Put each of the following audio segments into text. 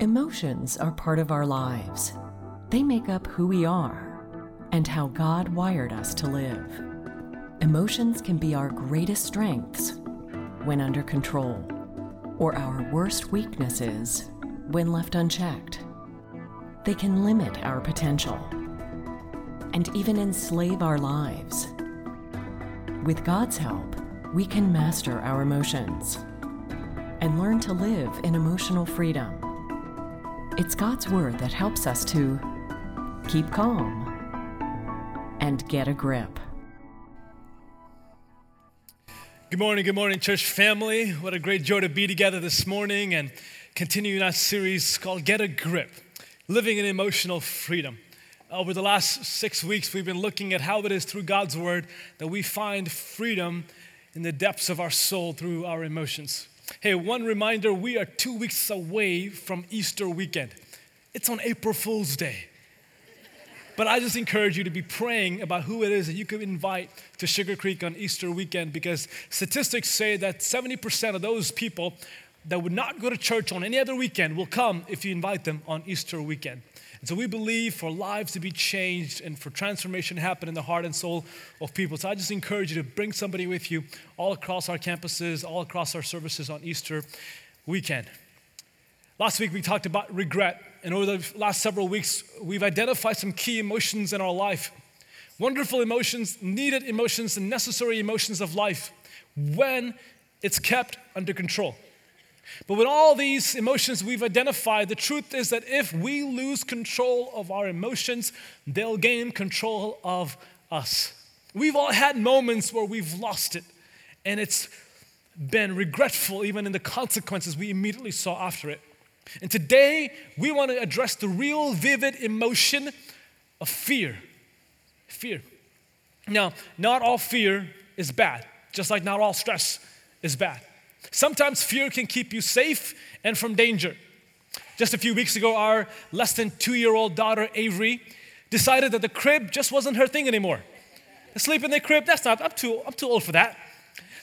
Emotions are part of our lives. They make up who we are and how God wired us to live. Emotions can be our greatest strengths when under control, or our worst weaknesses when left unchecked. They can limit our potential and even enslave our lives. With God's help, we can master our emotions and learn to live in emotional freedom. It's God's Word that helps us to keep calm and get a grip. Good morning, good morning, church family. What a great joy to be together this morning and continuing our series called Get a Grip Living in Emotional Freedom. Uh, over the last six weeks, we've been looking at how it is through God's Word that we find freedom in the depths of our soul through our emotions. Hey, one reminder we are two weeks away from Easter weekend. It's on April Fool's Day. But I just encourage you to be praying about who it is that you could invite to Sugar Creek on Easter weekend because statistics say that 70% of those people that would not go to church on any other weekend will come if you invite them on Easter weekend. And so we believe for lives to be changed and for transformation to happen in the heart and soul of people. So I just encourage you to bring somebody with you all across our campuses, all across our services on Easter weekend. Last week we talked about regret, and over the last several weeks we've identified some key emotions in our life. Wonderful emotions, needed emotions, and necessary emotions of life when it's kept under control. But with all these emotions we've identified, the truth is that if we lose control of our emotions, they'll gain control of us. We've all had moments where we've lost it, and it's been regretful even in the consequences we immediately saw after it. And today, we want to address the real vivid emotion of fear. Fear. Now, not all fear is bad, just like not all stress is bad. Sometimes fear can keep you safe and from danger. Just a few weeks ago, our less than two year old daughter, Avery, decided that the crib just wasn't her thing anymore. Sleep in the crib, that's not, I'm too, I'm too old for that.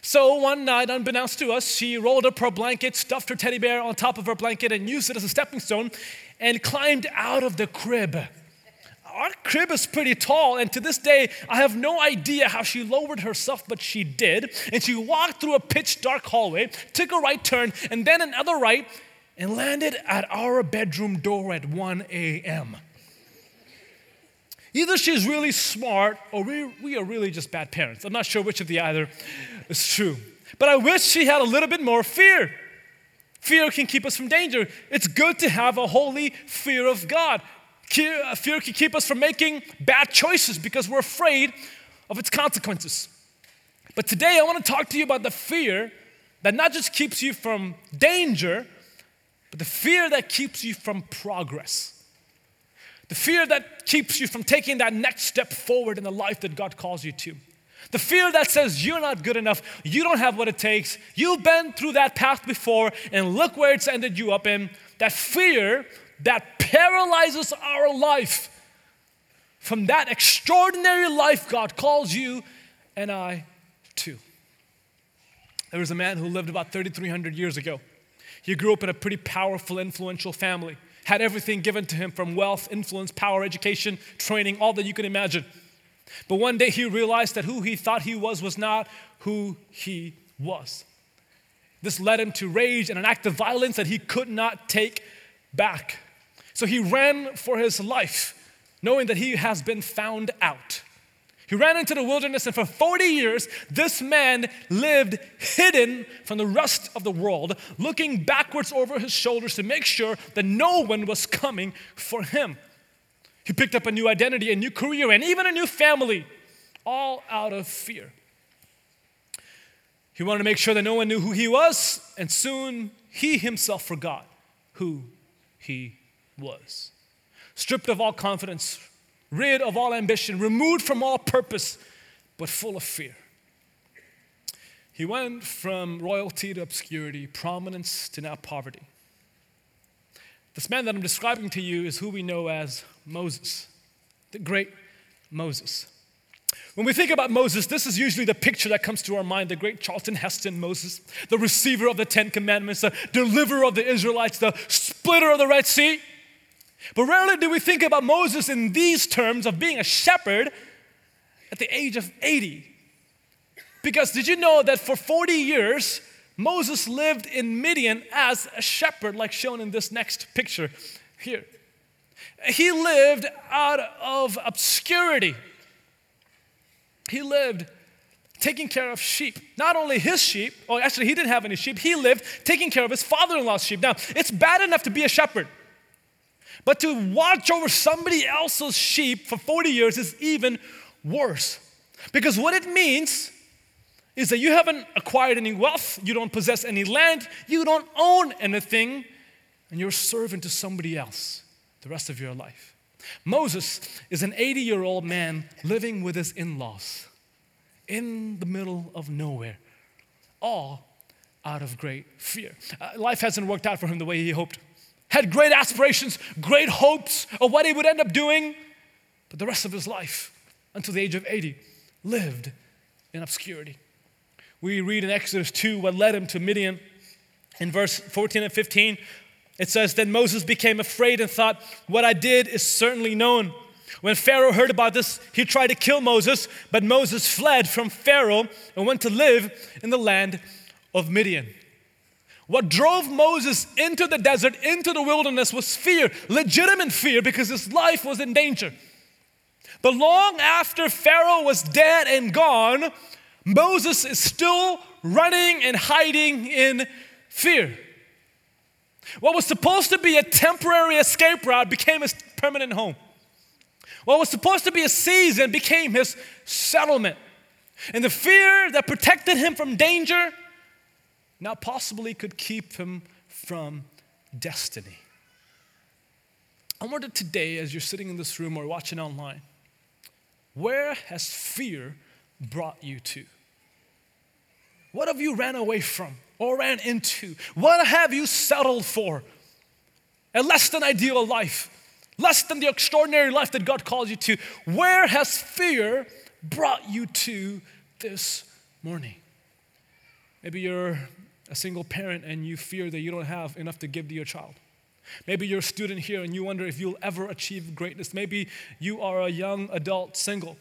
So one night, unbeknownst to us, she rolled up her blanket, stuffed her teddy bear on top of her blanket, and used it as a stepping stone and climbed out of the crib crib is pretty tall, and to this day, I have no idea how she lowered herself, but she did. And she walked through a pitch dark hallway, took a right turn, and then another right, and landed at our bedroom door at 1 a.m. Either she's really smart or we, we are really just bad parents. I'm not sure which of the either is true. But I wish she had a little bit more fear. Fear can keep us from danger. It's good to have a holy fear of God. Fear can keep us from making bad choices because we're afraid of its consequences. But today I want to talk to you about the fear that not just keeps you from danger, but the fear that keeps you from progress. The fear that keeps you from taking that next step forward in the life that God calls you to. The fear that says you're not good enough, you don't have what it takes, you've been through that path before, and look where it's ended you up in. That fear that paralyzes our life from that extraordinary life God calls you and I to. There was a man who lived about 3,300 years ago. He grew up in a pretty powerful, influential family, had everything given to him from wealth, influence, power, education, training, all that you can imagine. But one day he realized that who he thought he was was not who he was. This led him to rage and an act of violence that he could not take back. So he ran for his life, knowing that he has been found out. He ran into the wilderness, and for 40 years, this man lived hidden from the rest of the world, looking backwards over his shoulders to make sure that no one was coming for him. He picked up a new identity, a new career, and even a new family, all out of fear. He wanted to make sure that no one knew who he was, and soon he himself forgot who he was. Stripped of all confidence, rid of all ambition, removed from all purpose, but full of fear. He went from royalty to obscurity, prominence to now poverty. This man that I'm describing to you is who we know as Moses, the great Moses. When we think about Moses, this is usually the picture that comes to our mind the great Charlton Heston Moses, the receiver of the Ten Commandments, the deliverer of the Israelites, the splitter of the Red Sea. But rarely do we think about Moses in these terms of being a shepherd at the age of 80. Because did you know that for 40 years, Moses lived in Midian as a shepherd, like shown in this next picture here? He lived out of obscurity. He lived taking care of sheep. Not only his sheep, or actually, he didn't have any sheep, he lived taking care of his father in law's sheep. Now, it's bad enough to be a shepherd, but to watch over somebody else's sheep for 40 years is even worse. Because what it means is that you haven't acquired any wealth, you don't possess any land, you don't own anything, and you're a servant to somebody else the rest of your life. Moses is an 80 year old man living with his in laws in the middle of nowhere, all out of great fear. Uh, life hasn't worked out for him the way he hoped. Had great aspirations, great hopes of what he would end up doing, but the rest of his life, until the age of 80, lived in obscurity. We read in Exodus 2 what led him to Midian. In verse 14 and 15, it says, Then Moses became afraid and thought, What I did is certainly known. When Pharaoh heard about this, he tried to kill Moses, but Moses fled from Pharaoh and went to live in the land of Midian. What drove Moses into the desert, into the wilderness, was fear, legitimate fear, because his life was in danger. But long after Pharaoh was dead and gone, Moses is still running and hiding in fear. What was supposed to be a temporary escape route became his permanent home. What was supposed to be a season became his settlement. And the fear that protected him from danger now possibly could keep him from destiny. I wonder today, as you're sitting in this room or watching online, where has fear brought you to? What have you ran away from or ran into? What have you settled for? A less than ideal life less than the extraordinary life that God calls you to. Where has fear brought you to this morning? Maybe you're a single parent and you fear that you don't have enough to give to your child. Maybe you're a student here and you wonder if you'll ever achieve greatness. Maybe you are a young adult single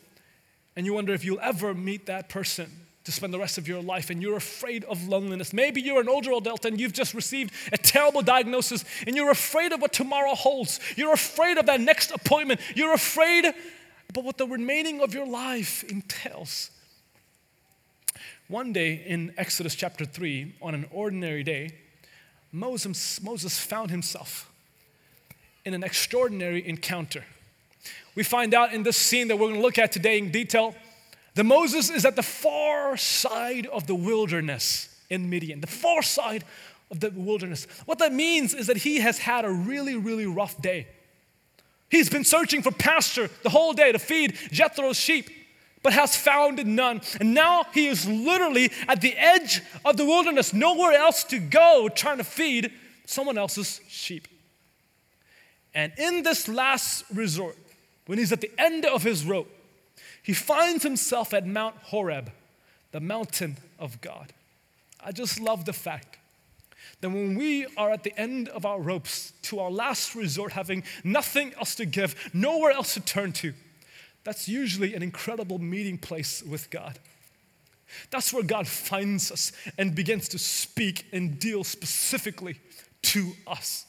and you wonder if you'll ever meet that person to spend the rest of your life and you're afraid of loneliness. Maybe you're an older adult and you've just received a terrible diagnosis and you're afraid of what tomorrow holds. You're afraid of that next appointment. You're afraid about what the remaining of your life entails. One day in Exodus chapter 3, on an ordinary day, Moses, Moses found himself in an extraordinary encounter. We find out in this scene that we're going to look at today in detail the Moses is at the far side of the wilderness in Midian, the far side of the wilderness. What that means is that he has had a really, really rough day. He's been searching for pasture the whole day to feed Jethro's sheep, but has found none. And now he is literally at the edge of the wilderness, nowhere else to go, trying to feed someone else's sheep. And in this last resort, when he's at the end of his rope, he finds himself at Mount Horeb, the mountain of God. I just love the fact that when we are at the end of our ropes, to our last resort, having nothing else to give, nowhere else to turn to, that's usually an incredible meeting place with God. That's where God finds us and begins to speak and deal specifically to us.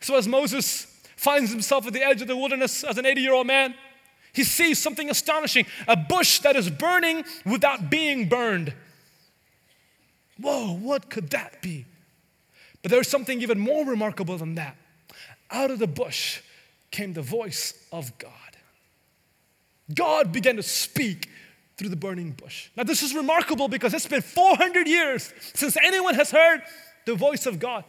So, as Moses finds himself at the edge of the wilderness as an 80 year old man, he sees something astonishing a bush that is burning without being burned. Whoa, what could that be? But there's something even more remarkable than that. Out of the bush came the voice of God. God began to speak through the burning bush. Now, this is remarkable because it's been 400 years since anyone has heard the voice of God.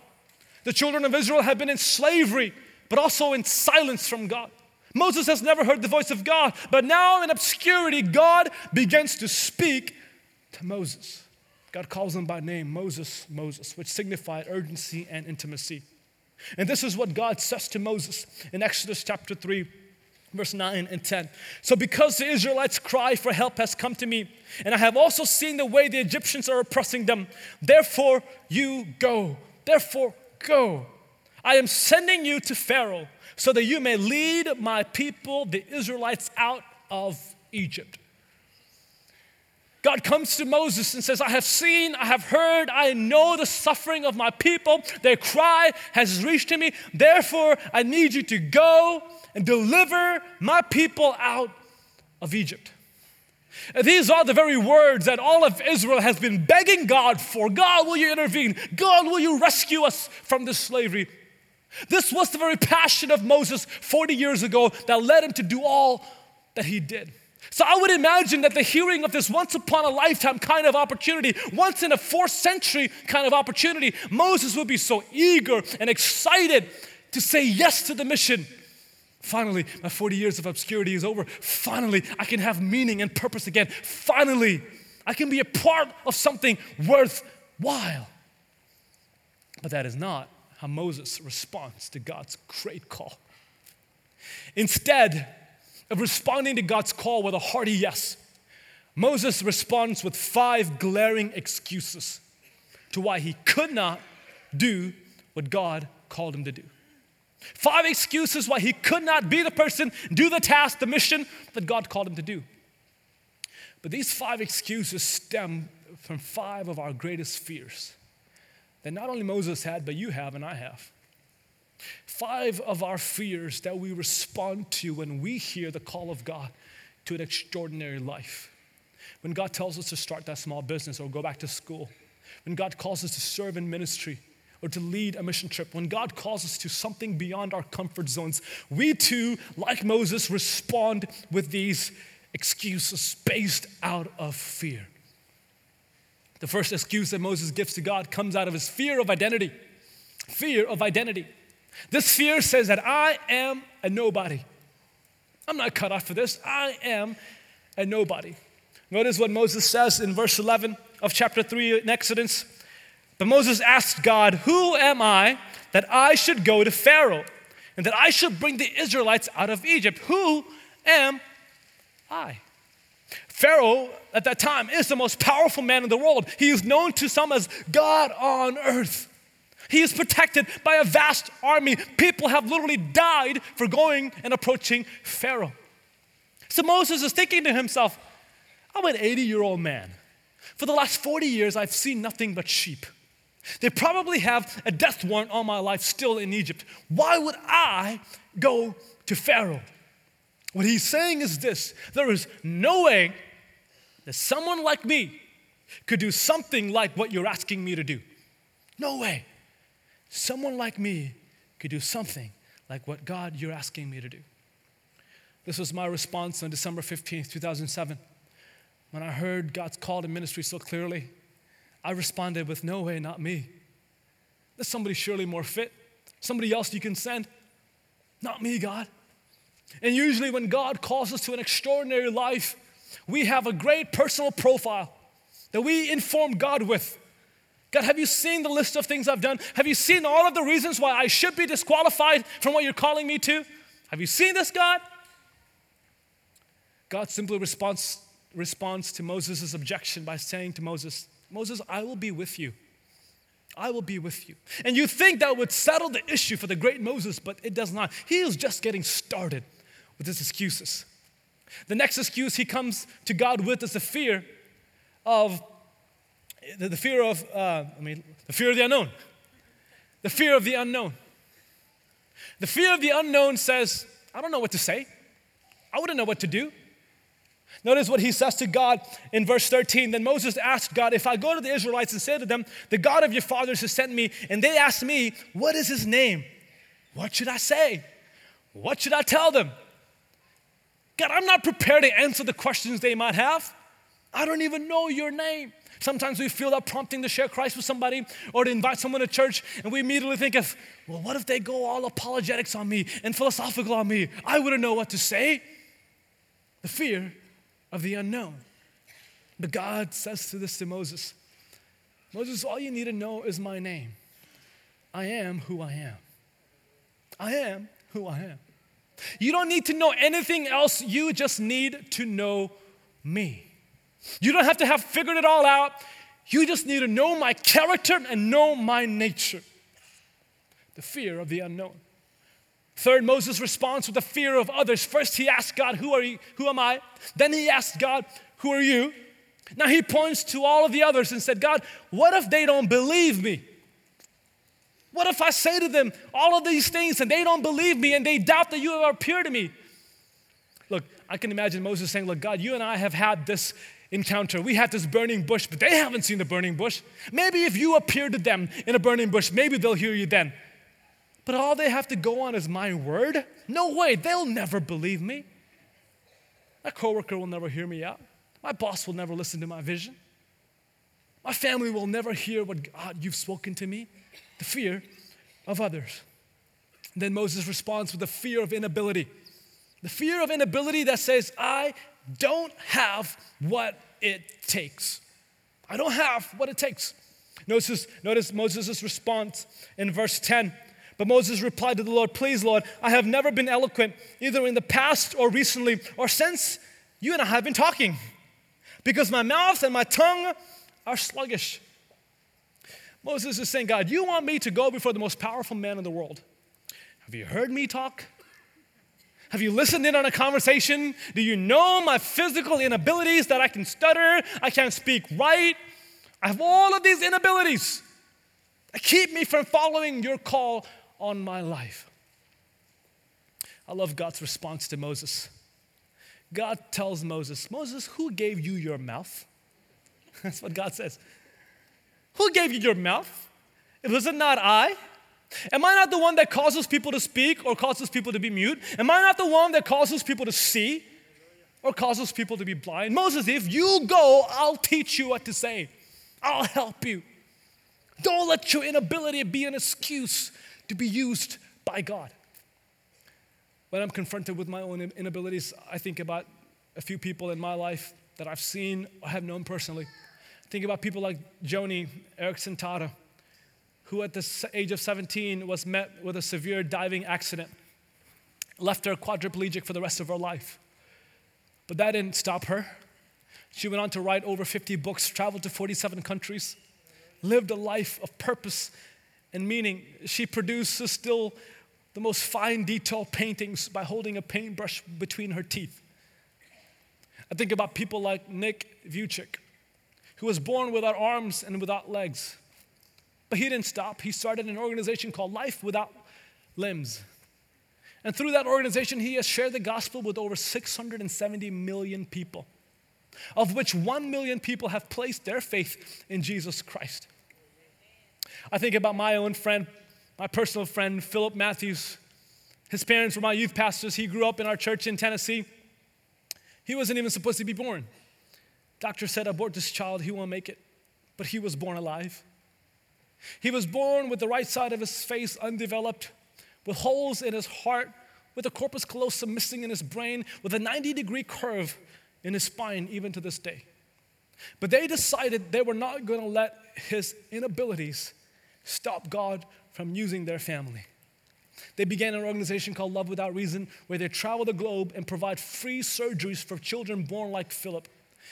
The children of Israel have been in slavery, but also in silence from God. Moses has never heard the voice of God, but now in obscurity, God begins to speak to Moses. God calls him by name, Moses, Moses, which signified urgency and intimacy. And this is what God says to Moses in Exodus chapter 3, verse 9 and 10. So, because the Israelites' cry for help has come to me, and I have also seen the way the Egyptians are oppressing them, therefore you go. Therefore, go. I am sending you to Pharaoh so that you may lead my people, the Israelites, out of Egypt. God comes to Moses and says, I have seen, I have heard, I know the suffering of my people. Their cry has reached to me. Therefore, I need you to go and deliver my people out of Egypt. These are the very words that all of Israel has been begging God for. God, will you intervene? God, will you rescue us from this slavery? This was the very passion of Moses 40 years ago that led him to do all that he did. So I would imagine that the hearing of this once upon a lifetime kind of opportunity, once in a fourth century kind of opportunity, Moses would be so eager and excited to say yes to the mission. Finally, my 40 years of obscurity is over. Finally, I can have meaning and purpose again. Finally, I can be a part of something worthwhile. But that is not how Moses responds to God's great call. Instead, of responding to God's call with a hearty yes, Moses responds with five glaring excuses to why he could not do what God called him to do. Five excuses why he could not be the person, do the task, the mission that God called him to do. But these five excuses stem from five of our greatest fears that not only Moses had, but you have and I have. Five of our fears that we respond to when we hear the call of God to an extraordinary life. When God tells us to start that small business or go back to school. When God calls us to serve in ministry or to lead a mission trip. When God calls us to something beyond our comfort zones, we too, like Moses, respond with these excuses based out of fear. The first excuse that Moses gives to God comes out of his fear of identity. Fear of identity. This fear says that I am a nobody. I'm not cut off for this. I am a nobody. Notice what Moses says in verse 11 of chapter 3 in Exodus. But Moses asked God, Who am I that I should go to Pharaoh and that I should bring the Israelites out of Egypt? Who am I? Pharaoh at that time is the most powerful man in the world. He is known to some as God on earth. He is protected by a vast army. People have literally died for going and approaching Pharaoh. So Moses is thinking to himself, I'm an 80 year old man. For the last 40 years, I've seen nothing but sheep. They probably have a death warrant on my life still in Egypt. Why would I go to Pharaoh? What he's saying is this there is no way that someone like me could do something like what you're asking me to do. No way someone like me could do something like what God you're asking me to do. This was my response on December 15th, 2007. When I heard God's call to ministry so clearly, I responded with, No way, not me. There's somebody surely more fit, somebody else you can send. Not me, God. And usually, when God calls us to an extraordinary life, we have a great personal profile that we inform God with. God, have you seen the list of things I've done? Have you seen all of the reasons why I should be disqualified from what you're calling me to? Have you seen this, God? God simply responds, responds to Moses' objection by saying to Moses, Moses, I will be with you. I will be with you. And you think that would settle the issue for the great Moses, but it does not. He is just getting started with his excuses. The next excuse he comes to God with is the fear of the, fear of, uh, I mean, the fear of the unknown. The fear of the unknown. The fear of the unknown says, I don't know what to say. I wouldn't know what to do. Notice what he says to God in verse 13. Then Moses asked God, If I go to the Israelites and say to them, The God of your fathers has sent me, and they ask me, What is his name? What should I say? What should I tell them? God, I'm not prepared to answer the questions they might have. I don't even know your name. Sometimes we feel that prompting to share Christ with somebody or to invite someone to church, and we immediately think of, well, what if they go all apologetics on me and philosophical on me? I wouldn't know what to say. The fear of the unknown. But God says to this to Moses Moses, all you need to know is my name. I am who I am. I am who I am. You don't need to know anything else, you just need to know me. You don't have to have figured it all out. You just need to know my character and know my nature. the fear of the unknown. Third, Moses responds with the fear of others. First, he asked God, Who are you? Who am I? Then he asked God, Who are you? Now he points to all of the others and said, God, what if they don't believe me? What if I say to them all of these things and they don't believe me and they doubt that you have appeared to me? Look, I can imagine Moses saying, Look, God, you and I have had this encounter. We had this burning bush, but they haven't seen the burning bush. Maybe if you appear to them in a burning bush, maybe they'll hear you then. But all they have to go on is my word? No way, they'll never believe me. My coworker will never hear me out. My boss will never listen to my vision. My family will never hear what God you've spoken to me. The fear of others. Then Moses responds with the fear of inability. The fear of inability that says, I don't have what it takes. I don't have what it takes. Notice, notice Moses' response in verse 10. But Moses replied to the Lord, Please, Lord, I have never been eloquent, either in the past or recently, or since you and I have been talking, because my mouth and my tongue are sluggish. Moses is saying, God, you want me to go before the most powerful man in the world. Have you heard me talk? Have you listened in on a conversation? Do you know my physical inabilities that I can stutter? I can't speak right? I have all of these inabilities that keep me from following your call on my life. I love God's response to Moses. God tells Moses, Moses, who gave you your mouth? That's what God says. Who gave you your mouth? Was it not I? Am I not the one that causes people to speak or causes people to be mute? Am I not the one that causes people to see or causes people to be blind? Moses, if you go, I'll teach you what to say. I'll help you. Don't let your inability be an excuse to be used by God. When I'm confronted with my own inabilities, I think about a few people in my life that I've seen or have known personally. Think about people like Joni Eareckson Tada who at the age of 17 was met with a severe diving accident, left her quadriplegic for the rest of her life. But that didn't stop her. She went on to write over 50 books, traveled to 47 countries, lived a life of purpose and meaning. She produces still the most fine detail paintings by holding a paintbrush between her teeth. I think about people like Nick Vujicic, who was born without arms and without legs. But he didn't stop. He started an organization called Life Without Limbs. And through that organization, he has shared the gospel with over 670 million people, of which 1 million people have placed their faith in Jesus Christ. I think about my own friend, my personal friend, Philip Matthews. His parents were my youth pastors. He grew up in our church in Tennessee. He wasn't even supposed to be born. Doctor said, abort this child, he won't make it. But he was born alive. He was born with the right side of his face undeveloped, with holes in his heart, with a corpus callosum missing in his brain, with a 90 degree curve in his spine, even to this day. But they decided they were not going to let his inabilities stop God from using their family. They began an organization called Love Without Reason, where they travel the globe and provide free surgeries for children born like Philip.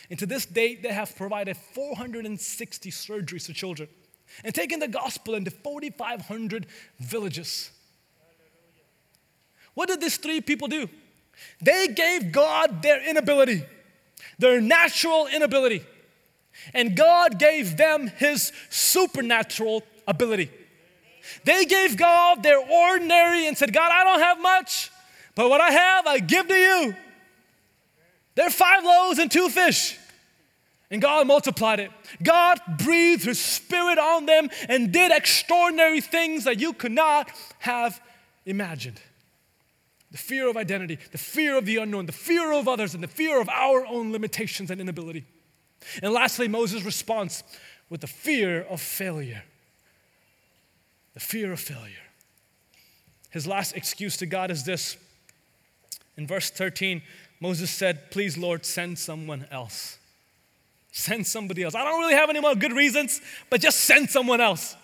And to this date, they have provided 460 surgeries to children and taken the gospel into 4,500 villages. What did these three people do? They gave God their inability, their natural inability, and God gave them his supernatural ability. They gave God their ordinary and said, God, I don't have much, but what I have, I give to you. There are five loaves and two fish. And God multiplied it. God breathed His Spirit on them and did extraordinary things that you could not have imagined. The fear of identity, the fear of the unknown, the fear of others, and the fear of our own limitations and inability. And lastly, Moses' response with the fear of failure. The fear of failure. His last excuse to God is this. In verse 13, Moses said, Please, Lord, send someone else. Send somebody else. I don't really have any more good reasons, but just send someone else.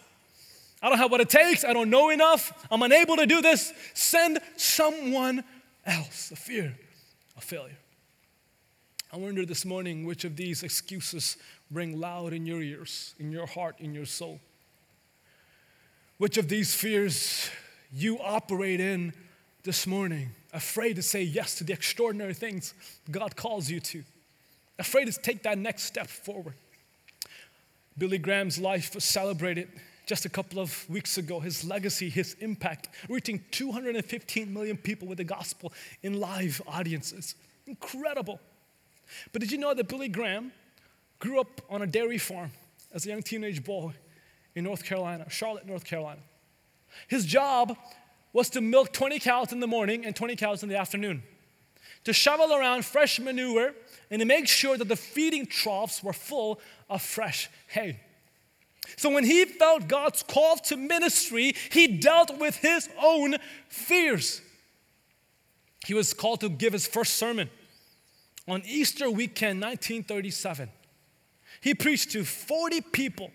I don't have what it takes. I don't know enough. I'm unable to do this. Send someone else. The fear of failure. I wonder this morning which of these excuses ring loud in your ears, in your heart, in your soul. Which of these fears you operate in this morning? Afraid to say yes to the extraordinary things God calls you to. Afraid to take that next step forward. Billy Graham's life was celebrated just a couple of weeks ago. His legacy, his impact, reaching 215 million people with the gospel in live audiences. Incredible. But did you know that Billy Graham grew up on a dairy farm as a young teenage boy in North Carolina, Charlotte, North Carolina? His job was to milk 20 cows in the morning and 20 cows in the afternoon, to shovel around fresh manure and to make sure that the feeding troughs were full of fresh hay. So when he felt God's call to ministry, he dealt with his own fears. He was called to give his first sermon on Easter weekend 1937. He preached to 40 people.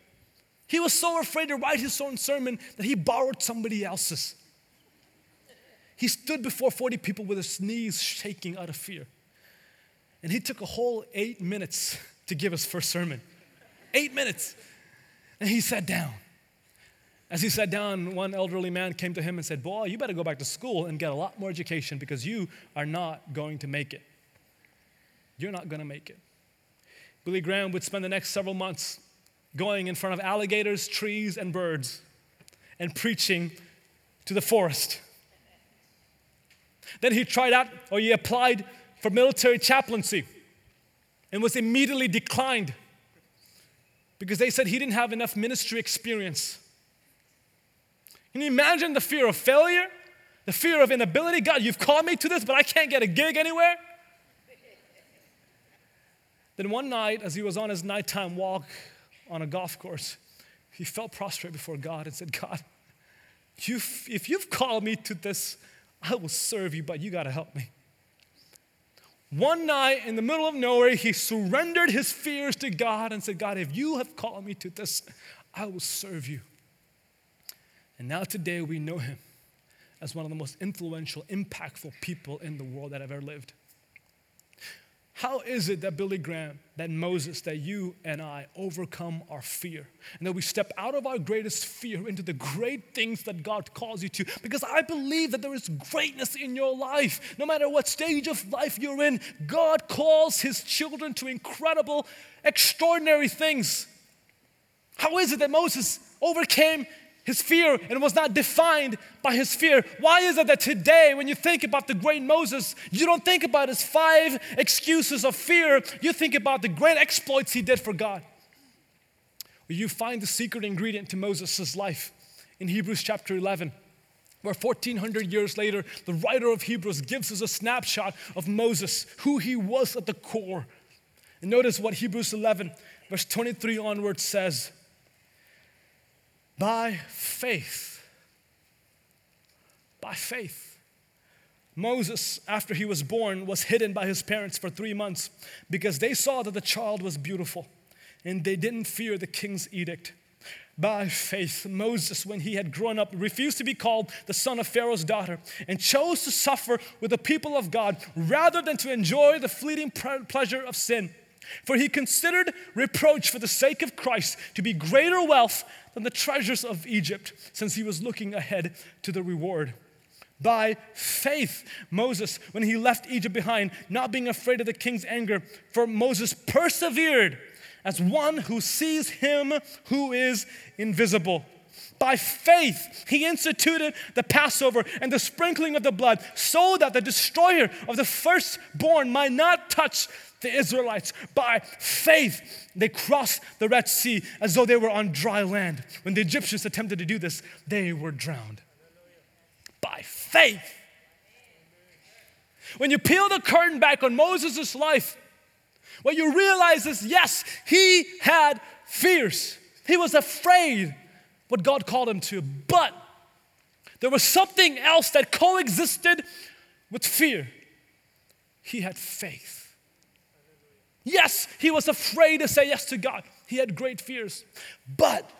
He was so afraid to write his own sermon that he borrowed somebody else's. He stood before 40 people with his knees shaking out of fear. And he took a whole eight minutes to give his first sermon. Eight minutes. And he sat down. As he sat down, one elderly man came to him and said, Boy, you better go back to school and get a lot more education because you are not going to make it. You're not going to make it. Billy Graham would spend the next several months going in front of alligators, trees, and birds and preaching to the forest. Then he tried out, or he applied for military chaplaincy and was immediately declined because they said he didn't have enough ministry experience. Can you imagine the fear of failure? The fear of inability? God, you've called me to this, but I can't get a gig anywhere? then one night, as he was on his nighttime walk on a golf course, he fell prostrate before God and said, God, you've, if you've called me to this, I will serve you, but you got to help me. One night in the middle of nowhere, he surrendered his fears to God and said, God, if you have called me to this, I will serve you. And now today we know him as one of the most influential, impactful people in the world that have ever lived. How is it that Billy Graham, that Moses, that you and I overcome our fear and that we step out of our greatest fear into the great things that God calls you to? Because I believe that there is greatness in your life. No matter what stage of life you're in, God calls his children to incredible, extraordinary things. How is it that Moses overcame his fear and was not defined by his fear. Why is it that today, when you think about the great Moses, you don't think about his five excuses of fear, you think about the great exploits he did for God? Well, you find the secret ingredient to Moses' life in Hebrews chapter 11, where 1400 years later, the writer of Hebrews gives us a snapshot of Moses, who he was at the core. And notice what Hebrews 11, verse 23 onwards says by faith. By faith. Moses, after he was born, was hidden by his parents for three months because they saw that the child was beautiful and they didn't fear the king's edict. By faith, Moses, when he had grown up, refused to be called the son of Pharaoh's daughter and chose to suffer with the people of God rather than to enjoy the fleeting pleasure of sin. For he considered reproach for the sake of Christ to be greater wealth than the treasures of Egypt, since he was looking ahead to the reward. By faith, Moses, when he left Egypt behind, not being afraid of the king's anger, for Moses persevered as one who sees him who is invisible. By faith, he instituted the Passover and the sprinkling of the blood so that the destroyer of the firstborn might not touch the Israelites, by faith, they crossed the Red Sea as though they were on dry land. When the Egyptians attempted to do this, they were drowned. By faith. When you peel the curtain back on Moses' life, what you realize is yes, he had fears. He was afraid what God called him to, but there was something else that coexisted with fear. He had faith. Yes, he was afraid to say yes to God. He had great fears. But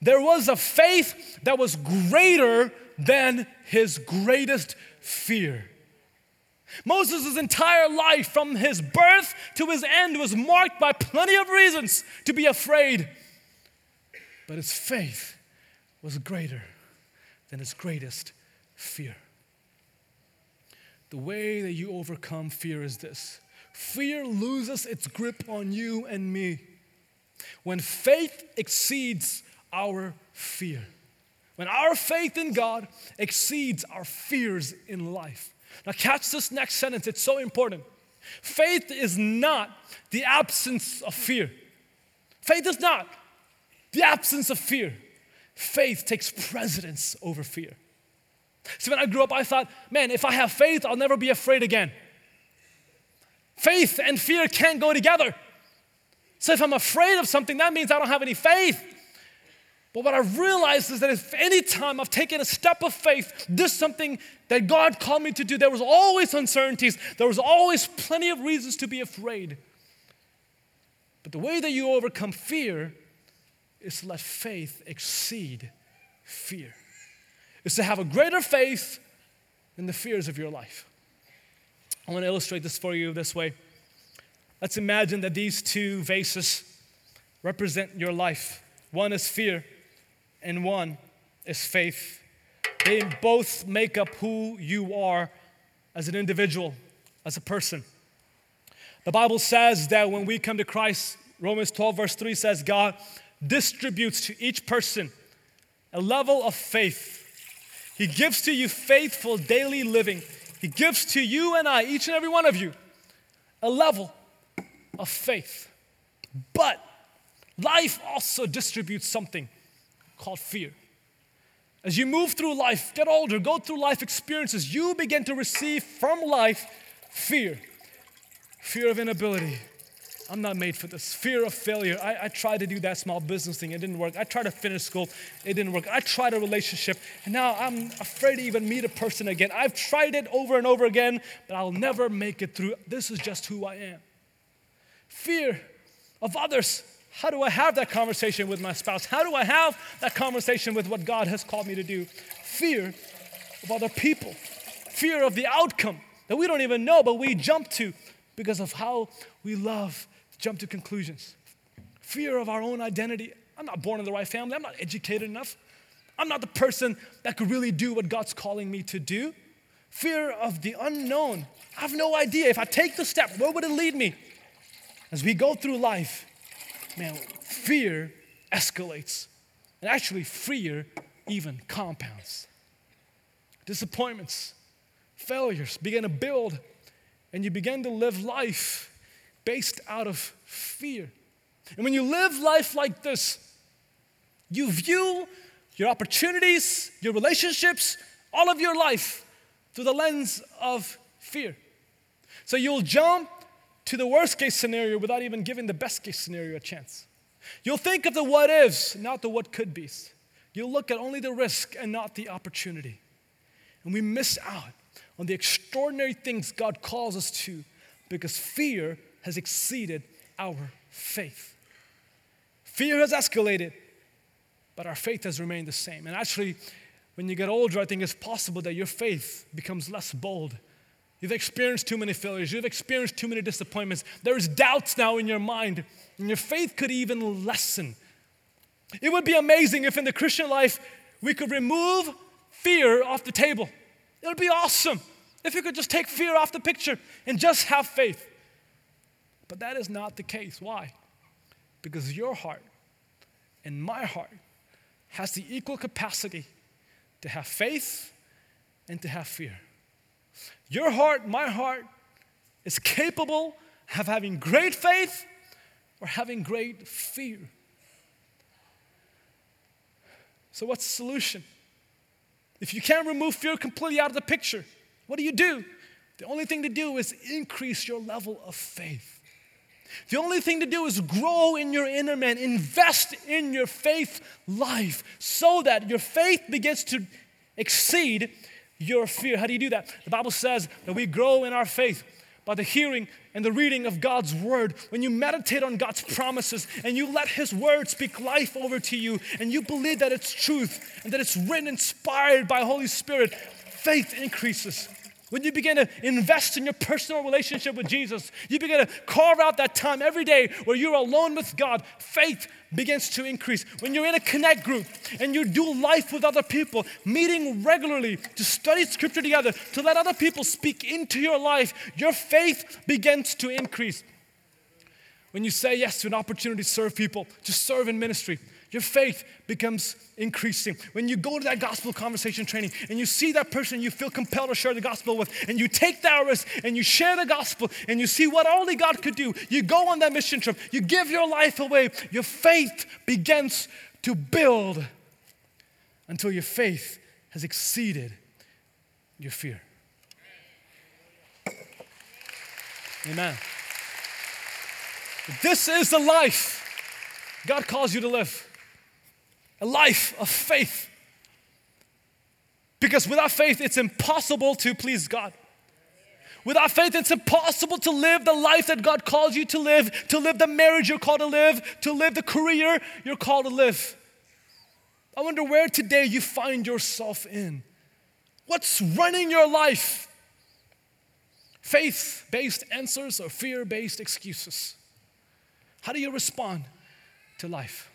there was a faith that was greater than his greatest fear. Moses' entire life, from his birth to his end, was marked by plenty of reasons to be afraid. But his faith was greater than his greatest fear. The way that you overcome fear is this fear loses its grip on you and me when faith exceeds our fear. When our faith in God exceeds our fears in life. Now, catch this next sentence, it's so important. Faith is not the absence of fear. Faith is not the absence of fear. Faith takes precedence over fear. See, when I grew up, I thought, man, if I have faith, I'll never be afraid again. Faith and fear can't go together. So if I'm afraid of something, that means I don't have any faith. But what I realized is that if any time I've taken a step of faith, this something that God called me to do, there was always uncertainties, there was always plenty of reasons to be afraid. But the way that you overcome fear is to let faith exceed fear. Is to have a greater faith than the fears of your life. I want to illustrate this for you this way. Let's imagine that these two vases represent your life. One is fear, and one is faith. They both make up who you are as an individual, as a person. The Bible says that when we come to Christ, Romans 12, verse 3 says, God distributes to each person a level of faith. He gives to you faithful daily living. He gives to you and I, each and every one of you, a level of faith. But life also distributes something called fear. As you move through life, get older, go through life experiences, you begin to receive from life fear. Fear of inability. I'm not made for this. Fear of failure. I, I, tried to do that small business thing, it didn't work. I tried to finish school, it didn't work. I tried a relationship, and now I'm afraid to even meet a person again. I've tried it over and over again, but I'll never make it through. This is just who I am. Fear of others. How do I have that conversation with my spouse? How do I have that conversation with what God has called me to do? Fear of other people, fear of the outcome that we don't even know, but we jump to because of how we love jump to conclusions. Fear of our own identity. I'm not born in the right family, I'm not educated enough. I'm not the person that could really do what God's calling me to do. Fear of the unknown. I have no idea. If I take the step, where would it lead me? As we go through life, man, fear escalates. And actually, fear even compounds. Disappointments, failures begin to build, and you begin to live life based out of fear. And when you live life like this, you view your opportunities, your relationships, all of your life through the lens of fear. So you'll jump to the worst case scenario without even giving the best case scenario a chance. You'll think of the what ifs, not the what could be's. You'll look at only the risk and not the opportunity. And we miss out on the extraordinary things God calls us to because fear has exceeded our faith. Fear has escalated, but our faith has remained the same. And actually, when you get older, I think it's possible that your faith becomes less bold You've experienced too many failures. You've experienced too many disappointments. There's doubts now in your mind, and your faith could even lessen. It would be amazing if in the Christian life we could remove fear off the table. It would be awesome if you could just take fear off the picture and just have faith. But that is not the case. Why? Because your heart and my heart has the equal capacity to have faith and to have fear. Your heart, my heart, is capable of having great faith or having great fear. So, what's the solution? If you can't remove fear completely out of the picture, what do you do? The only thing to do is increase your level of faith. The only thing to do is grow in your inner man, invest in your faith life so that your faith begins to exceed your fear. How do you do that? The Bible says that we grow in our faith by the hearing and the reading of God's word. When you meditate on God's promises and you let His word speak life over to you and you believe that it's truth and that it's written, inspired by Holy Spirit, faith increases. When you begin to invest in your personal relationship with Jesus, you begin to carve out that time every day where you're alone with God, faith begins to increase. When you're in a connect group and you do life with other people, meeting regularly to study scripture together, to let other people speak into your life, your faith begins to increase. When you say yes to an opportunity to serve people, to serve in ministry, your faith becomes increasing. When you go to that gospel conversation training and you see that person you feel compelled to share the gospel with, and you take that risk and you share the gospel and you see what only God could do, you go on that mission trip, you give your life away, your faith begins to build until your faith has exceeded your fear. Amen. This is the life God calls you to live a life of faith. Because without faith, it's impossible to please God. Without faith, it's impossible to live the life that God calls you to live, to live the marriage you're called to live, to live the career you're called to live. I wonder where today you find yourself in. What's running your life? Faith based answers or fear based excuses? How do you respond to life?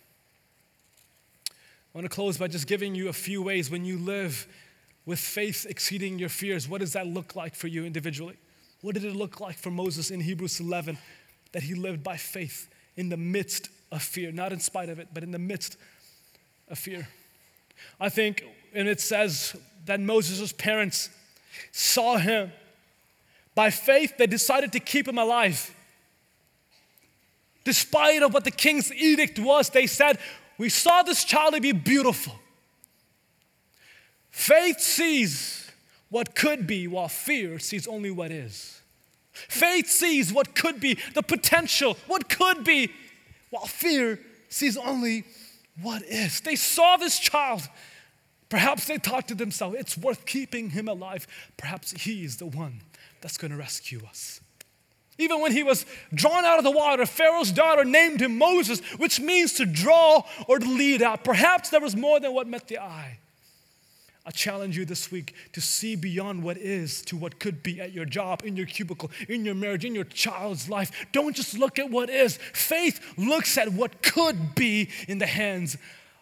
I want to close by just giving you a few ways when you live with faith exceeding your fears. What does that look like for you individually? What did it look like for Moses in Hebrews 11 that he lived by faith in the midst of fear? Not in spite of it, but in the midst of fear. I think, and it says that Moses' parents saw him. By faith, they decided to keep him alive. Despite of what the king's edict was, they said, we saw this child to be beautiful. Faith sees what could be, while fear sees only what is. Faith sees what could be, the potential, what could be, while fear sees only what is. They saw this child. Perhaps they thought to themselves, it's worth keeping him alive. Perhaps he is the one that's going to rescue us. Even when he was drawn out of the water, Pharaoh's daughter named him Moses, which means to draw or to lead out. Perhaps there was more than what met the eye. I challenge you this week to see beyond what is to what could be at your job, in your cubicle, in your marriage, in your child's life. Don't just look at what is. Faith looks at what could be in the hands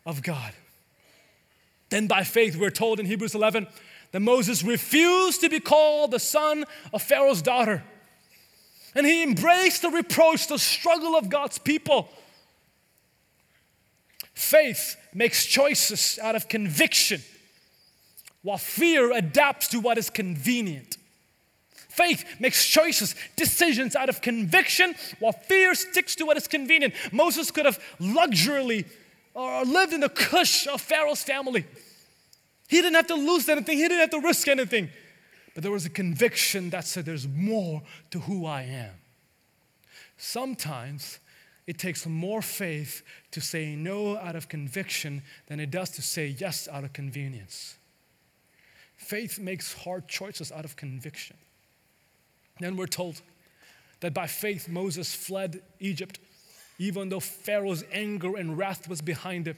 of God. Then by faith, we're told in Hebrews 11 that Moses refused to be called the son of Pharaoh's daughter. And he embraced the reproach, the struggle of God's people. Faith makes choices out of conviction, while fear adapts to what is convenient. Faith makes choices, decisions out of conviction, while fear sticks to what is convenient. Moses could have luxuriously or uh, lived in the cush of Pharaoh's family. He didn't have to lose anything, he didn't have to risk anything. But there was a conviction that said, There's more to who I am. Sometimes it takes more faith to say no out of conviction than it does to say yes out of convenience. Faith makes hard choices out of conviction. Then we're told that by faith Moses fled Egypt, even though Pharaoh's anger and wrath was behind him,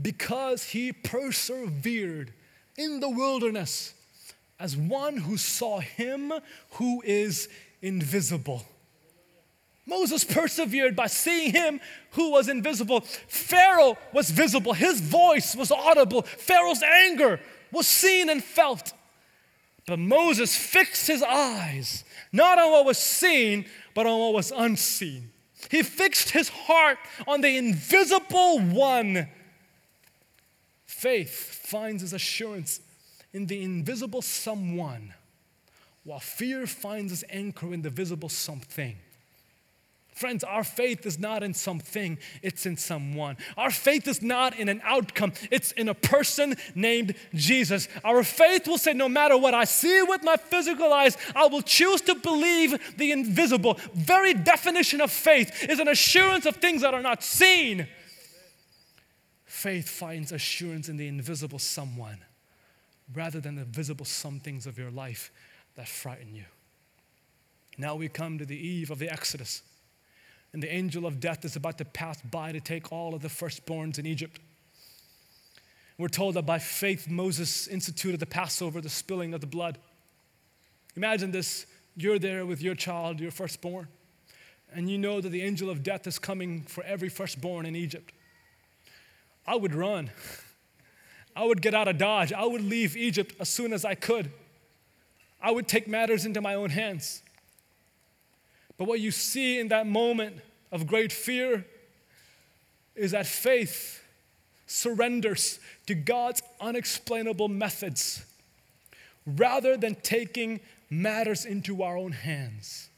because he persevered in the wilderness as one who saw him who is invisible. Moses persevered by seeing him who was invisible. Pharaoh was visible, his voice was audible, Pharaoh's anger was seen and felt. But Moses fixed his eyes not on what was seen, but on what was unseen. He fixed his heart on the invisible one. Faith finds its assurance in the invisible someone, while fear finds its anchor in the visible something. Friends, our faith is not in something, it's in someone. Our faith is not in an outcome, it's in a person named Jesus. Our faith will say, no matter what I see with my physical eyes, I will choose to believe the invisible. Very definition of faith is an assurance of things that are not seen. Faith finds assurance in the invisible someone rather than the visible some things of your life that frighten you. Now we come to the eve of the Exodus, and the angel of death is about to pass by to take all of the firstborns in Egypt. We're told that by faith Moses instituted the Passover, the spilling of the blood. Imagine this you're there with your child, your firstborn, and you know that the angel of death is coming for every firstborn in Egypt. I would run. I would get out of Dodge. I would leave Egypt as soon as I could. I would take matters into my own hands. But what you see in that moment of great fear is that faith surrenders to God's unexplainable methods rather than taking matters into our own hands.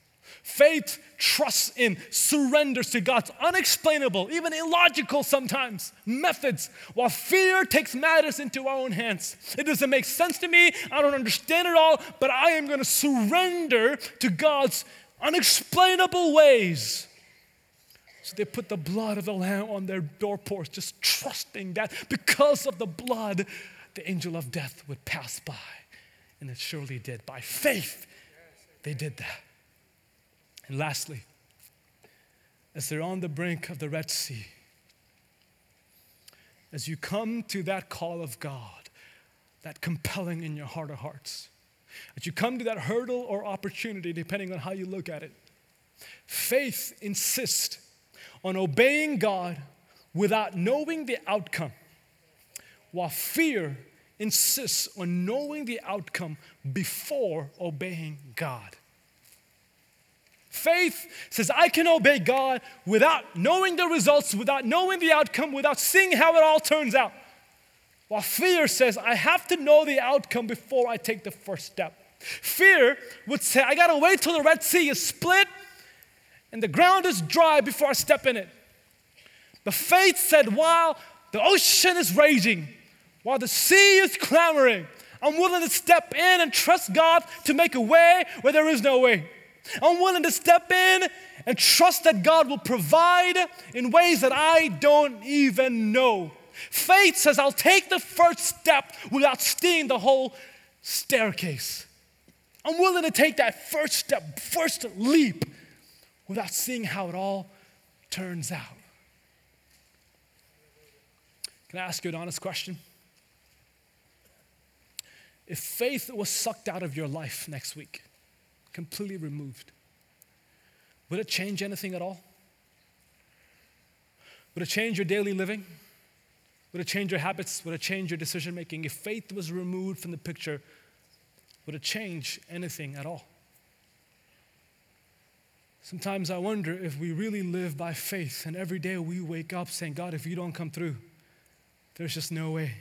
Faith trusts in, surrenders to God's unexplainable, even illogical sometimes, methods, while fear takes matters into our own hands. It doesn't make sense to me, I don't understand it all, but I am going to surrender to God's unexplainable ways. So they put the blood of the Lamb on their doorposts, just trusting that because of the blood, the angel of death would pass by. And it surely did. By faith, they did that. And lastly, as they're on the brink of the Red Sea, as you come to that call of God, that compelling in your heart of hearts, as you come to that hurdle or opportunity, depending on how you look at it, faith insists on obeying God without knowing the outcome, while fear insists on knowing the outcome before obeying God. Faith says, I can obey God without knowing the results, without knowing the outcome, without seeing how it all turns out. While fear says, I have to know the outcome before I take the first step. Fear would say, I gotta wait till the Red Sea is split and the ground is dry before I step in it. But faith said, while the ocean is raging, while the sea is clamoring, I'm willing to step in and trust God to make a way where there is no way. I'm willing to step in and trust that God will provide in ways that I don't even know. Faith says, I'll take the first step without seeing the whole staircase. I'm willing to take that first step, first leap, without seeing how it all turns out. Can I ask you an honest question? If faith was sucked out of your life next week, completely removed, would it change anything at all? Would it change your daily living? Would it change your habits? Would it change your decision making? If faith was removed from the picture, would it change anything at all? Sometimes I wonder if we really live by faith and every day we wake up saying, God, if you don't come through, there's just no way.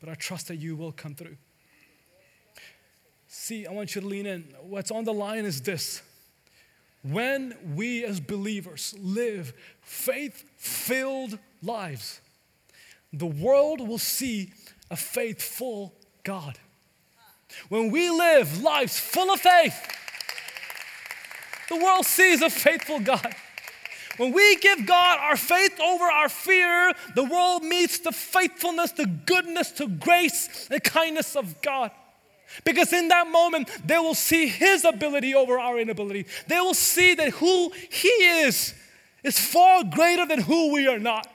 But I trust that you will come through. See, I want you to lean in. What's on the line is this. When we as believers live faith filled lives, the world will see a faithful God. When we live lives full of faith, the world sees a faithful God. When we give God our faith over our fear, the world meets the faithfulness, the goodness, the grace, and kindness of God. Because in that moment, they will see His ability over our inability. They will see that who He is is far greater than who we are not.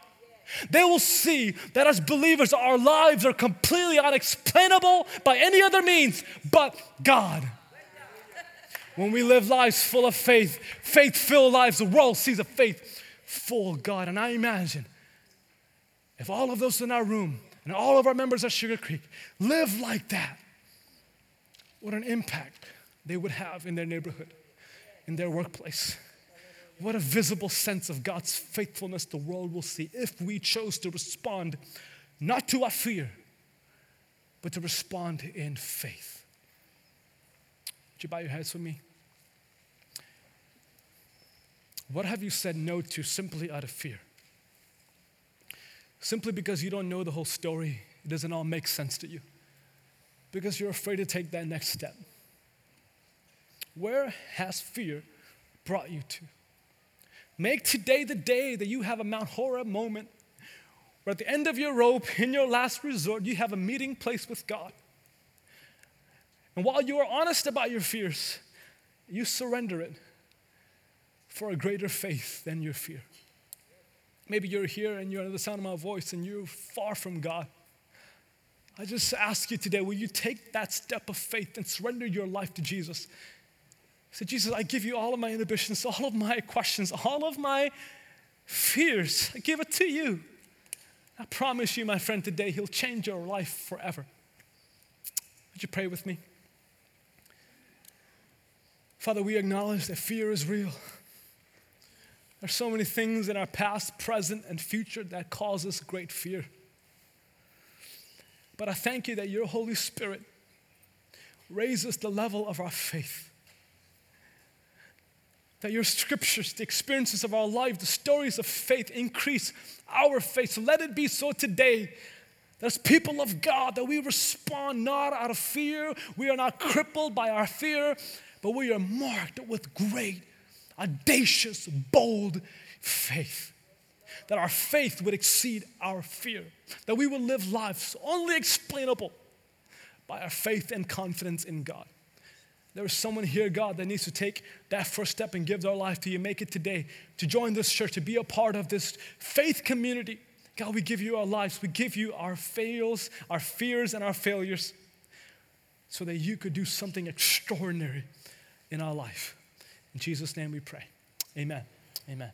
They will see that as believers, our lives are completely unexplainable by any other means but God. When we live lives full of faith, faith filled lives, the world sees a faithful God. And I imagine if all of those in our room and all of our members at Sugar Creek live like that, what an impact they would have in their neighborhood, in their workplace. What a visible sense of God's faithfulness the world will see if we chose to respond not to our fear, but to respond in faith. Would you bow your heads with me? What have you said no to simply out of fear? Simply because you don't know the whole story, it doesn't all make sense to you because you're afraid to take that next step. Where has fear brought you to? Make today the day that you have a Mount Horeb moment where at the end of your rope, in your last resort, you have a meeting place with God. And while you are honest about your fears, you surrender it for a greater faith than your fear. Maybe you're here and you're under the sound of my voice and you're far from God. I just ask you today, will you take that step of faith and surrender your life to Jesus? Say, Jesus, I give you all of my inhibitions, all of my questions, all of my fears. I give it to you. I promise you, my friend, today, He'll change your life forever. Would you pray with me? Father, we acknowledge that fear is real. There are so many things in our past, present, and future that cause us great fear. But I thank you that your Holy Spirit raises the level of our faith. That your scriptures, the experiences of our life, the stories of faith increase our faith. So let it be so today. As people of God, that we respond not out of fear, we are not crippled by our fear, but we are marked with great, audacious, bold faith that our faith would exceed our fear, that we will live lives only explainable by our faith and confidence in God. There is someone here, God, that needs to take that first step and give their life to you. Make it today to join this church, to be a part of this faith community. God, we give you our lives. We give you our fails, our fears, and our failures so that you could do something extraordinary in our life. In Jesus' name we pray. Amen. Amen.